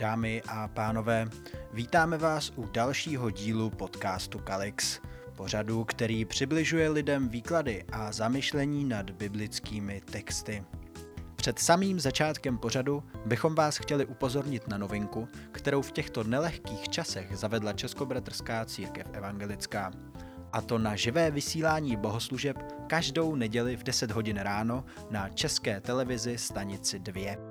Dámy a pánové, vítáme vás u dalšího dílu podcastu Kalix, pořadu, který přibližuje lidem výklady a zamyšlení nad biblickými texty. Před samým začátkem pořadu bychom vás chtěli upozornit na novinku, kterou v těchto nelehkých časech zavedla Českobratrská církev evangelická. A to na živé vysílání bohoslužeb každou neděli v 10 hodin ráno na české televizi stanici 2.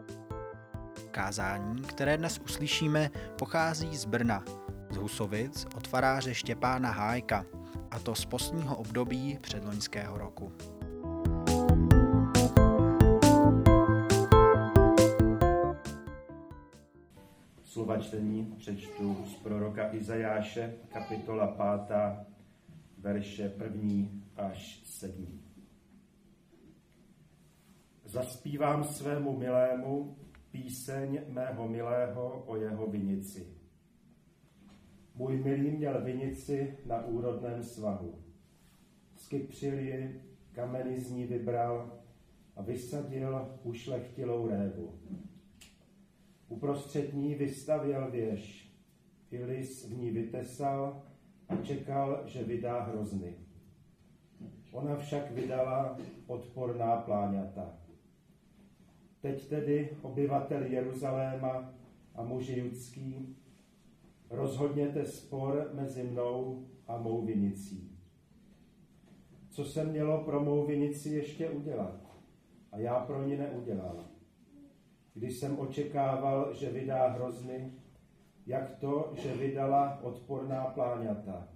Kázání, které dnes uslyšíme, pochází z Brna, z Husovic od faráře Štěpána Hájka, a to z postního období předloňského roku. Slova čtení přečtu z proroka Izajáše, kapitola 5, verše 1 až 7. Zaspívám svému milému píseň mého milého o jeho vinici. Můj milý měl vinici na úrodném svahu. Skypřili, kameny z ní vybral a vysadil ušlechtilou révu. Uprostřed ní vystavěl věž, i lis v ní vytesal a čekal, že vydá hrozny. Ona však vydala odporná pláňata. Teď tedy obyvatel Jeruzaléma a muži judský, rozhodněte spor mezi mnou a mou vinicí. Co se mělo pro mou vinici ještě udělat? A já pro ní neudělal. Když jsem očekával, že vydá hrozny, jak to, že vydala odporná pláňata.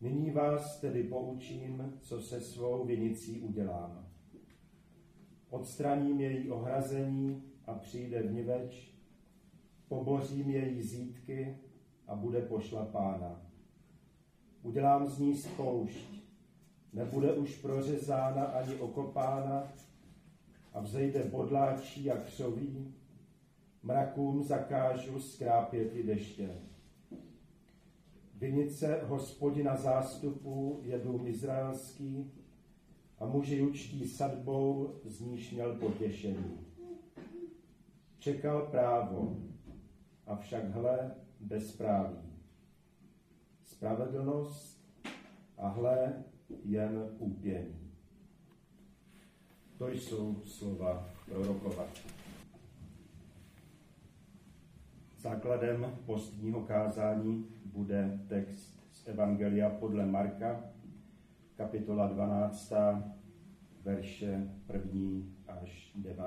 Nyní vás tedy poučím, co se svou vinicí udělám. Odstraním její ohrazení a přijde vniveč, pobořím její zítky a bude pošlapána. Udělám z ní spoušť, nebude už prořezána ani okopána a vzejde bodláčí a křoví, mrakům zakážu skrápěti deště. Vinice hospodina zástupů je dům izraelský a muži učtí sadbou, z níž měl potěšení. Čekal právo, avšak hle bezpráví. Spravedlnost a hle jen úpění. To jsou slova prorokova. Základem postního kázání bude text z Evangelia podle Marka, kapitola 12, verše 1. až 9.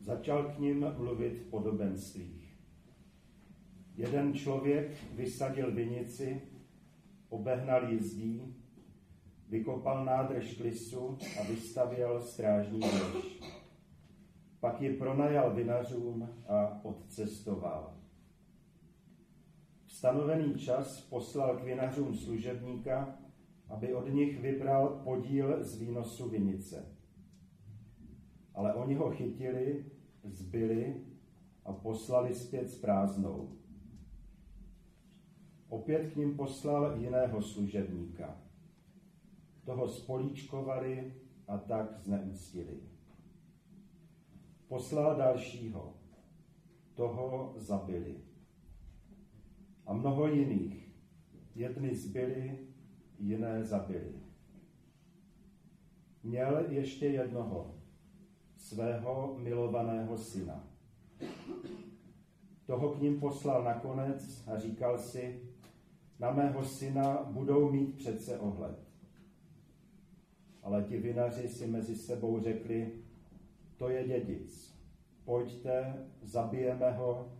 Začal k ním mluvit v podobenstvích. Jeden člověk vysadil vinici, obehnal ji zdí, vykopal nádrž klisu a vystavěl strážní věž. Pak ji pronajal vinařům a odcestoval. Stanovený čas poslal k vinařům služebníka, aby od nich vybral podíl z výnosu vinice. Ale oni ho chytili, zbyli a poslali zpět s prázdnou. Opět k ním poslal jiného služebníka. Toho spolíčkovali a tak zneúctili. Poslal dalšího, toho zabili. A mnoho jiných, jedny zbyli, jiné zabili. Měl ještě jednoho, svého milovaného syna. Toho k ním poslal nakonec a říkal si, na mého syna budou mít přece ohled. Ale ti vinaři si mezi sebou řekli, to je dědic. Pojďte, zabijeme ho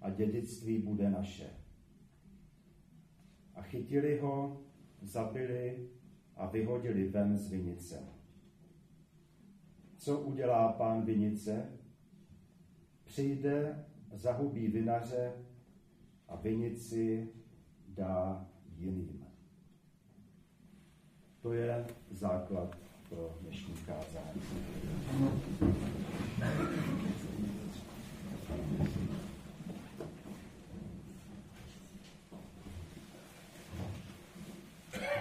a dědictví bude naše. A chytili ho, zabili a vyhodili ven z vinice. Co udělá pán vinice? Přijde, zahubí vinaře a vinici dá jiným. To je základ pro dnešní kázání.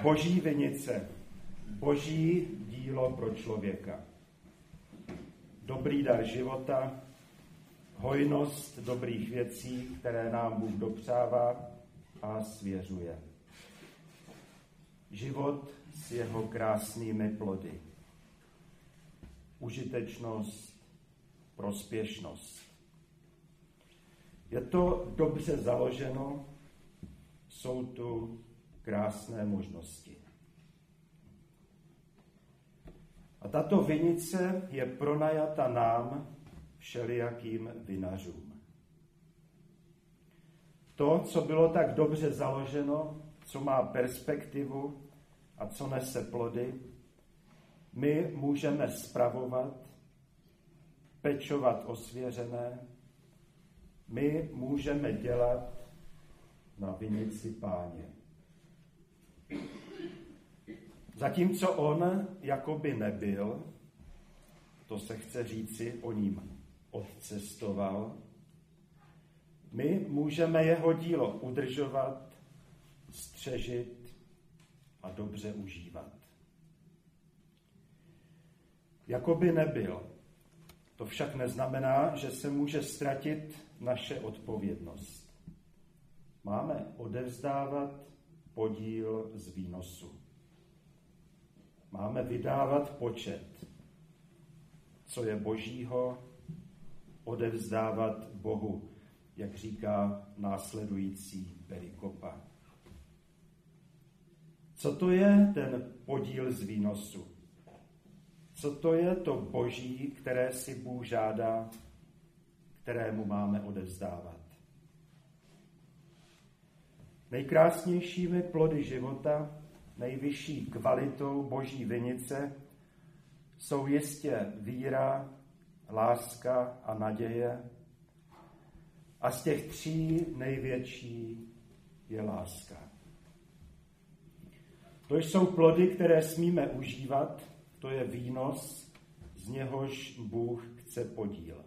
Boží vinice, boží dílo pro člověka. dobrý dar života, hojnost dobrých věcí, které nám Bůh dopřává a svěřuje. Život s jeho krásnými plody. Užitečnost, prospěšnost. Je to dobře založeno, jsou tu krásné možnosti. A tato vinice je pronajata nám, všelijakým vinařům. To, co bylo tak dobře založeno, co má perspektivu a co nese plody, my můžeme spravovat, pečovat osvěřené, my můžeme dělat na vinici páně. Zatímco on jakoby nebyl, to se chce říci, o ním odcestoval, my můžeme jeho dílo udržovat, střežit a dobře užívat. Jakoby nebyl. To však neznamená, že se může ztratit naše odpovědnost. Máme odevzdávat podíl z výnosu. Máme vydávat počet, co je božího, odevzdávat Bohu, jak říká následující perikopa. Co to je ten podíl z výnosu? Co to je to boží, které si Bůh žádá, kterému máme odevzdávat? Nejkrásnějšími plody života, nejvyšší kvalitou boží vinice jsou jistě víra, láska a naděje. A z těch tří největší je láska. To jsou plody, které smíme užívat, to je výnos, z něhož Bůh chce podíl.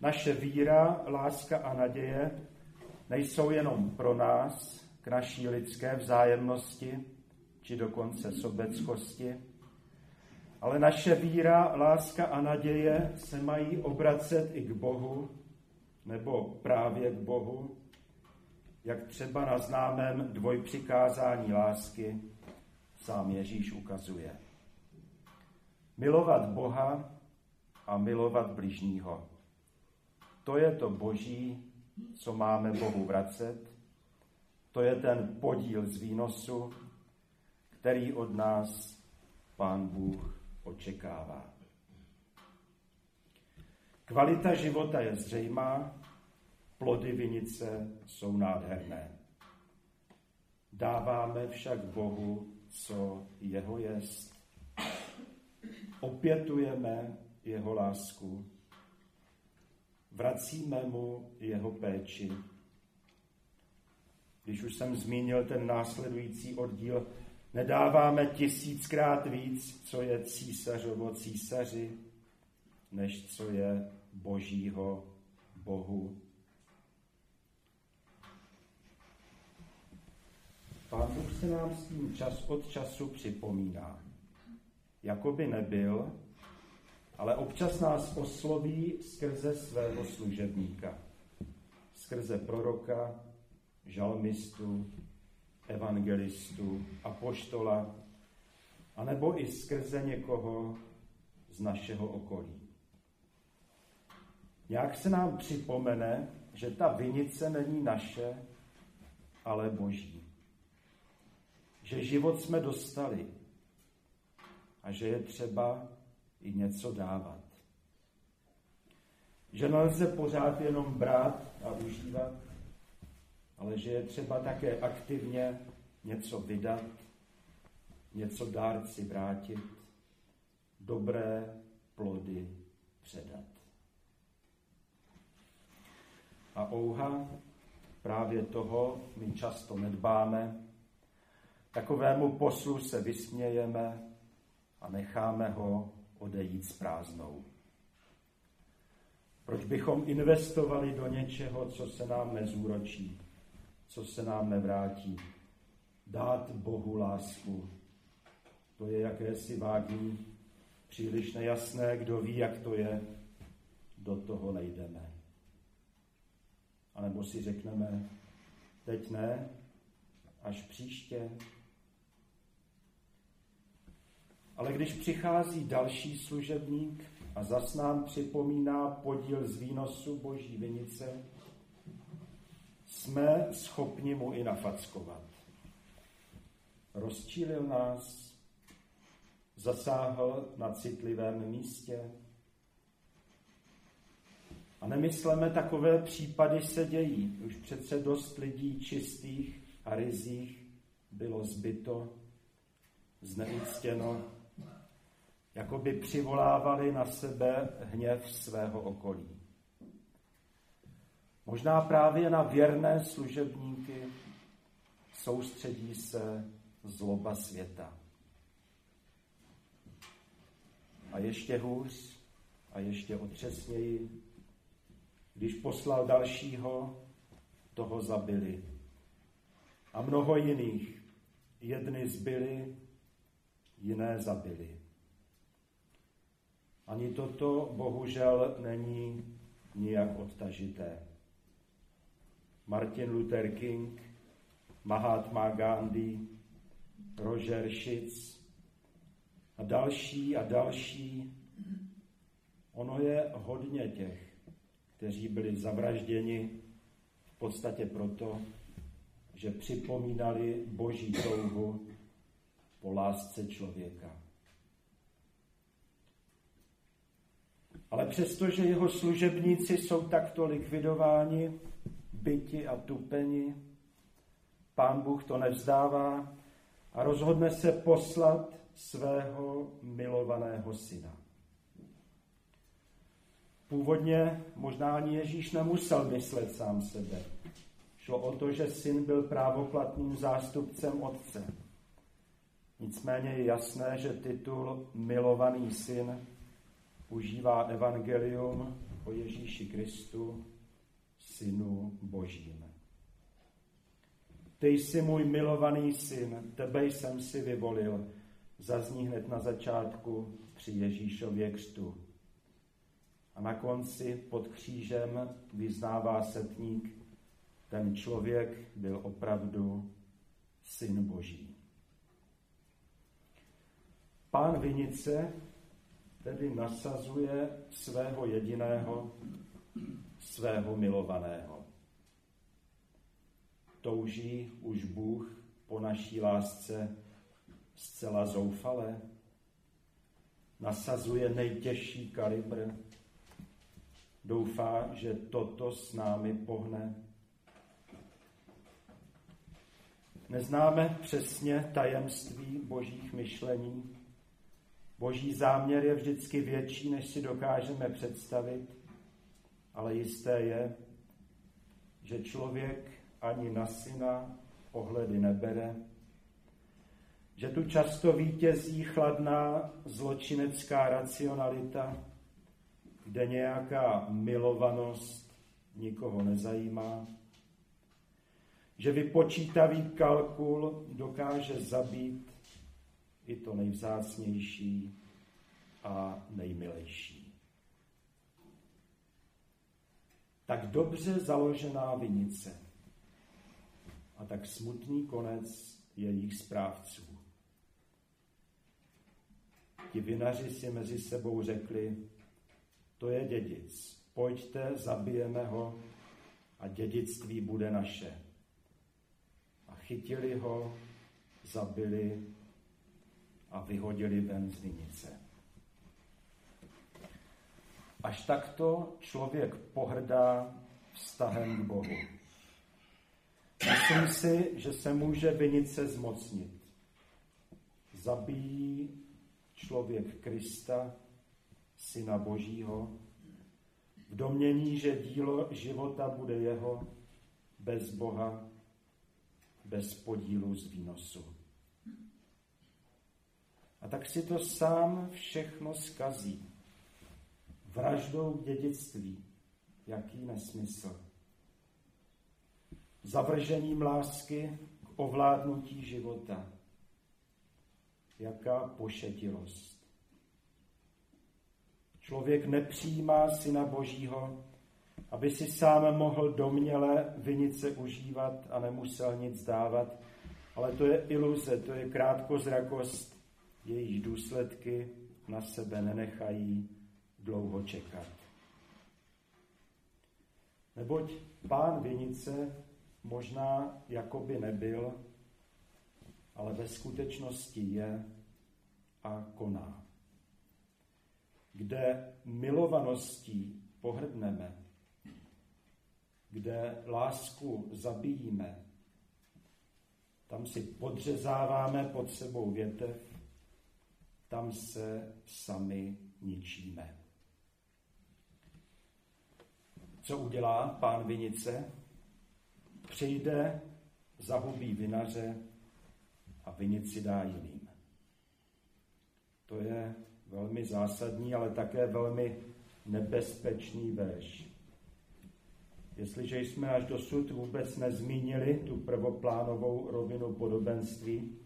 Naše víra, láska a naděje nejsou jenom pro nás, k naší lidské vzájemnosti, či dokonce sobeckosti, ale naše víra, láska a naděje se mají obracet i k Bohu, nebo právě k Bohu, jak třeba na známém dvojpřikázání lásky sám Ježíš ukazuje. Milovat Boha a milovat bližního. To je to boží, co máme Bohu vracet. To je ten podíl z výnosu, který od nás Pán Bůh očekává. Kvalita života je zřejmá, plody vinice jsou nádherné. Dáváme však Bohu, co jeho jest. Opětujeme jeho lásku, vracíme mu jeho péči. Když už jsem zmínil ten následující oddíl, Nedáváme tisíckrát víc, co je císařovo císaři, než co je božího Bohu. Pán Bůh se nám s tím čas od času připomíná. Jakoby nebyl, ale občas nás osloví skrze svého služebníka. Skrze proroka, žalmistu, evangelistu, apoštola, anebo i skrze někoho z našeho okolí. Jak se nám připomene, že ta vinice není naše, ale boží. Že život jsme dostali a že je třeba i něco dávat. Že nelze pořád jenom brát a užívat, ale že je třeba také aktivně něco vydat, něco dárci vrátit, dobré plody předat. A ouha, právě toho my často nedbáme, takovému poslu se vysmějeme a necháme ho odejít s prázdnou. Proč bychom investovali do něčeho, co se nám nezúročí? co se nám nevrátí. Dát Bohu lásku. To je jakési vágní, příliš nejasné, kdo ví, jak to je, do toho nejdeme. A nebo si řekneme, teď ne, až příště. Ale když přichází další služebník a zas nám připomíná podíl z výnosu boží vinice, jsme schopni mu i nafackovat. Rozčílil nás, zasáhl na citlivém místě. A nemysleme, takové případy se dějí. Už přece dost lidí čistých a rizích bylo zbyto, zneúctěno, jako by přivolávali na sebe hněv svého okolí. Možná právě na věrné služebníky soustředí se zloba světa. A ještě hůř a ještě otřesněji, když poslal dalšího, toho zabili. A mnoho jiných, jedny zbyli, jiné zabili. Ani toto bohužel není nijak odtažité. Martin Luther King, Mahatma Gandhi, Roger Schitz a další a další. Ono je hodně těch, kteří byli zavražděni v podstatě proto, že připomínali boží touhu po lásce člověka. Ale přestože jeho služebníci jsou takto likvidováni, byti a tupeni, pán Bůh to nevzdává a rozhodne se poslat svého milovaného syna. Původně možná ani Ježíš nemusel myslet sám sebe. Šlo o to, že syn byl právoplatným zástupcem otce. Nicméně je jasné, že titul milovaný syn užívá evangelium o Ježíši Kristu, synu Božím. Ty jsi můj milovaný syn, tebe jsem si vyvolil, zazní hned na začátku při Ježíšově křtu. A na konci pod křížem vyznává setník, ten člověk byl opravdu syn Boží. Pán Vinice tedy nasazuje svého jediného, svého milovaného. Touží už Bůh po naší lásce zcela zoufale? Nasazuje nejtěžší kalibr? Doufá, že toto s námi pohne? Neznáme přesně tajemství božích myšlení, Boží záměr je vždycky větší, než si dokážeme představit, ale jisté je, že člověk ani na syna ohledy nebere, že tu často vítězí chladná zločinecká racionalita, kde nějaká milovanost nikoho nezajímá, že vypočítavý kalkul dokáže zabít i to nejvzácnější a nejmilejší. Tak dobře založená vinice a tak smutný konec jejich správců. Ti vinaři si mezi sebou řekli, to je dědic, pojďte, zabijeme ho a dědictví bude naše. A chytili ho, zabili a vyhodili ven z vinice. Až takto člověk pohrdá vztahem k Bohu. Myslím si, že se může vinice zmocnit. Zabíjí člověk Krista, Syna Božího, v domění, že dílo života bude jeho bez Boha, bez podílu z výnosu. A tak si to sám všechno skazí. Vraždou k dědictví. Jaký nesmysl. Zavržením lásky k ovládnutí života. Jaká pošetilost. Člověk nepřijímá syna Božího, aby si sám mohl domněle vinice užívat a nemusel nic dávat, ale to je iluze, to je krátkozrakost, jejíž důsledky na sebe nenechají dlouho čekat. Neboť pán vinice možná jakoby nebyl, ale ve skutečnosti je a koná. Kde milovaností pohrdneme, kde lásku zabíjíme, tam si podřezáváme pod sebou větev, tam se sami ničíme. Co udělá pán vinice? Přijde, zahubí vinaře a vinici dá jiným. To je velmi zásadní, ale také velmi nebezpečný verš. Jestliže jsme až dosud vůbec nezmínili tu prvoplánovou rovinu podobenství,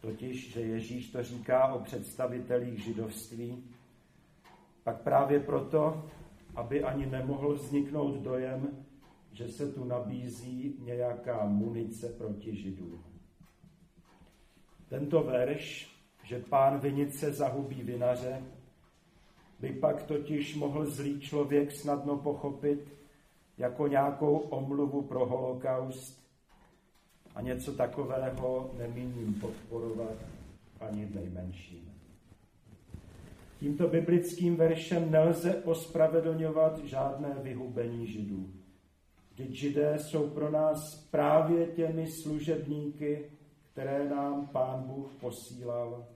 totiž, že Ježíš to říká o představitelích židovství, pak právě proto, aby ani nemohl vzniknout dojem, že se tu nabízí nějaká munice proti židům. Tento verš, že pán vinice zahubí vinaře, by pak totiž mohl zlý člověk snadno pochopit jako nějakou omluvu pro holokaust a něco takového nemíním podporovat ani v nejmenším. Tímto biblickým veršem nelze ospravedlňovat žádné vyhubení židů. Vždyť židé jsou pro nás právě těmi služebníky, které nám Pán Bůh posílal,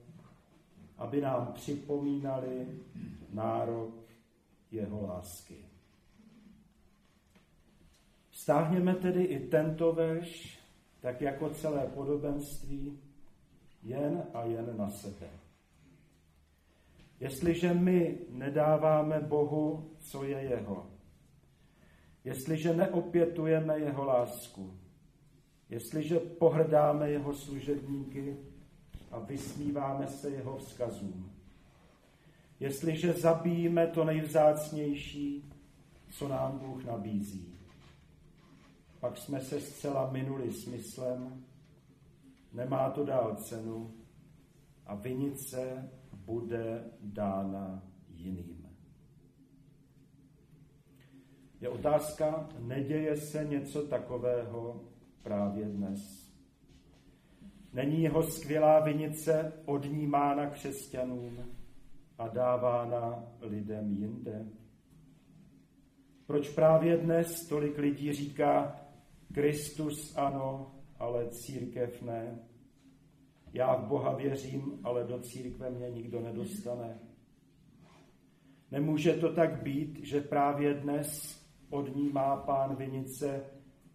aby nám připomínali nárok jeho lásky. Stáhněme tedy i tento verš, tak jako celé podobenství, jen a jen na sebe. Jestliže my nedáváme Bohu, co je jeho, jestliže neopětujeme jeho lásku, jestliže pohrdáme jeho služebníky a vysmíváme se jeho vzkazům, jestliže zabijíme to nejvzácnější, co nám Bůh nabízí, pak jsme se zcela minuli smyslem, nemá to dál cenu a vinice bude dána jiným. Je otázka, neděje se něco takového právě dnes. Není jeho skvělá vinice odnímána křesťanům a dávána lidem jinde? Proč právě dnes tolik lidí říká, Kristus ano, ale církev ne. Já v Boha věřím, ale do církve mě nikdo nedostane. Nemůže to tak být, že právě dnes od ní má pán Vinice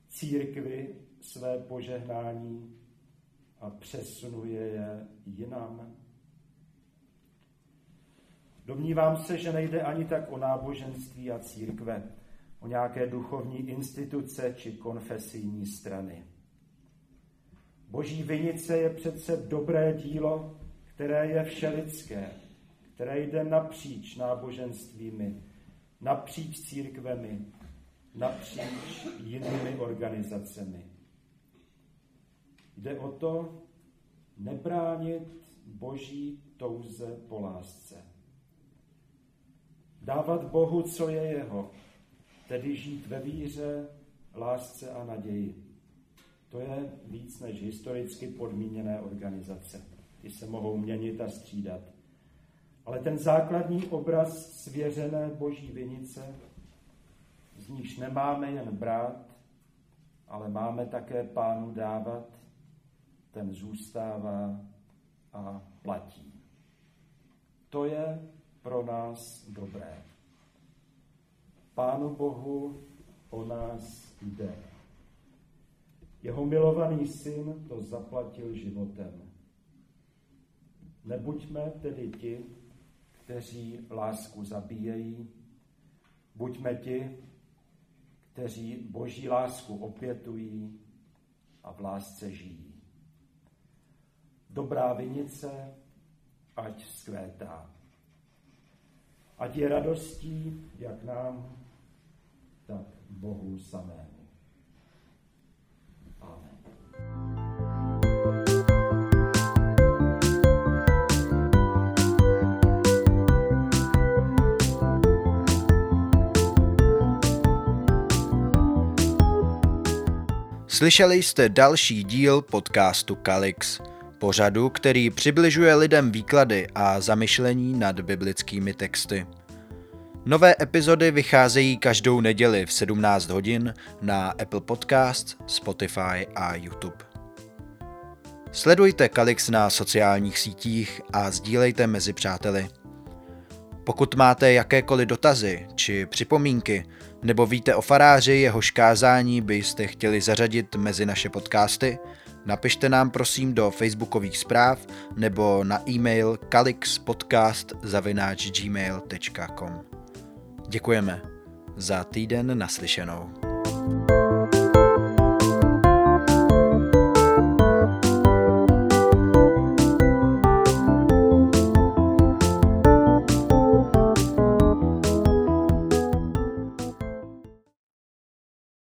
církvy své požehnání a přesunuje je jinam. Domnívám se, že nejde ani tak o náboženství a církve o nějaké duchovní instituce či konfesijní strany. Boží vinice je přece dobré dílo, které je všelidské, které jde napříč náboženstvími, napříč církvemi, napříč jinými organizacemi. Jde o to nebránit boží touze po lásce. Dávat Bohu, co je jeho, tedy žít ve víře, lásce a naději. To je víc než historicky podmíněné organizace. Ty se mohou měnit a střídat. Ale ten základní obraz svěřené boží vinice, z níž nemáme jen brát, ale máme také pánu dávat, ten zůstává a platí. To je pro nás dobré. Pánu Bohu o nás jde. Jeho milovaný syn to zaplatil životem. Nebuďme tedy ti, kteří lásku zabíjejí, buďme ti, kteří boží lásku opětují a v lásce žijí. Dobrá vinice, ať vzkvétá. ať je radostí jak nám, tak Bohu samému. Amen. Slyšeli jste další díl podcastu Kalix, pořadu, který přibližuje lidem výklady a zamyšlení nad biblickými texty. Nové epizody vycházejí každou neděli v 17 hodin na Apple Podcast, Spotify a YouTube. Sledujte Kalix na sociálních sítích a sdílejte mezi přáteli. Pokud máte jakékoliv dotazy či připomínky, nebo víte o faráři, jehož kázání byste chtěli zařadit mezi naše podcasty, napište nám prosím do facebookových zpráv nebo na e-mail kalixpodcast.gmail.com Děkujeme. Za týden naslyšenou.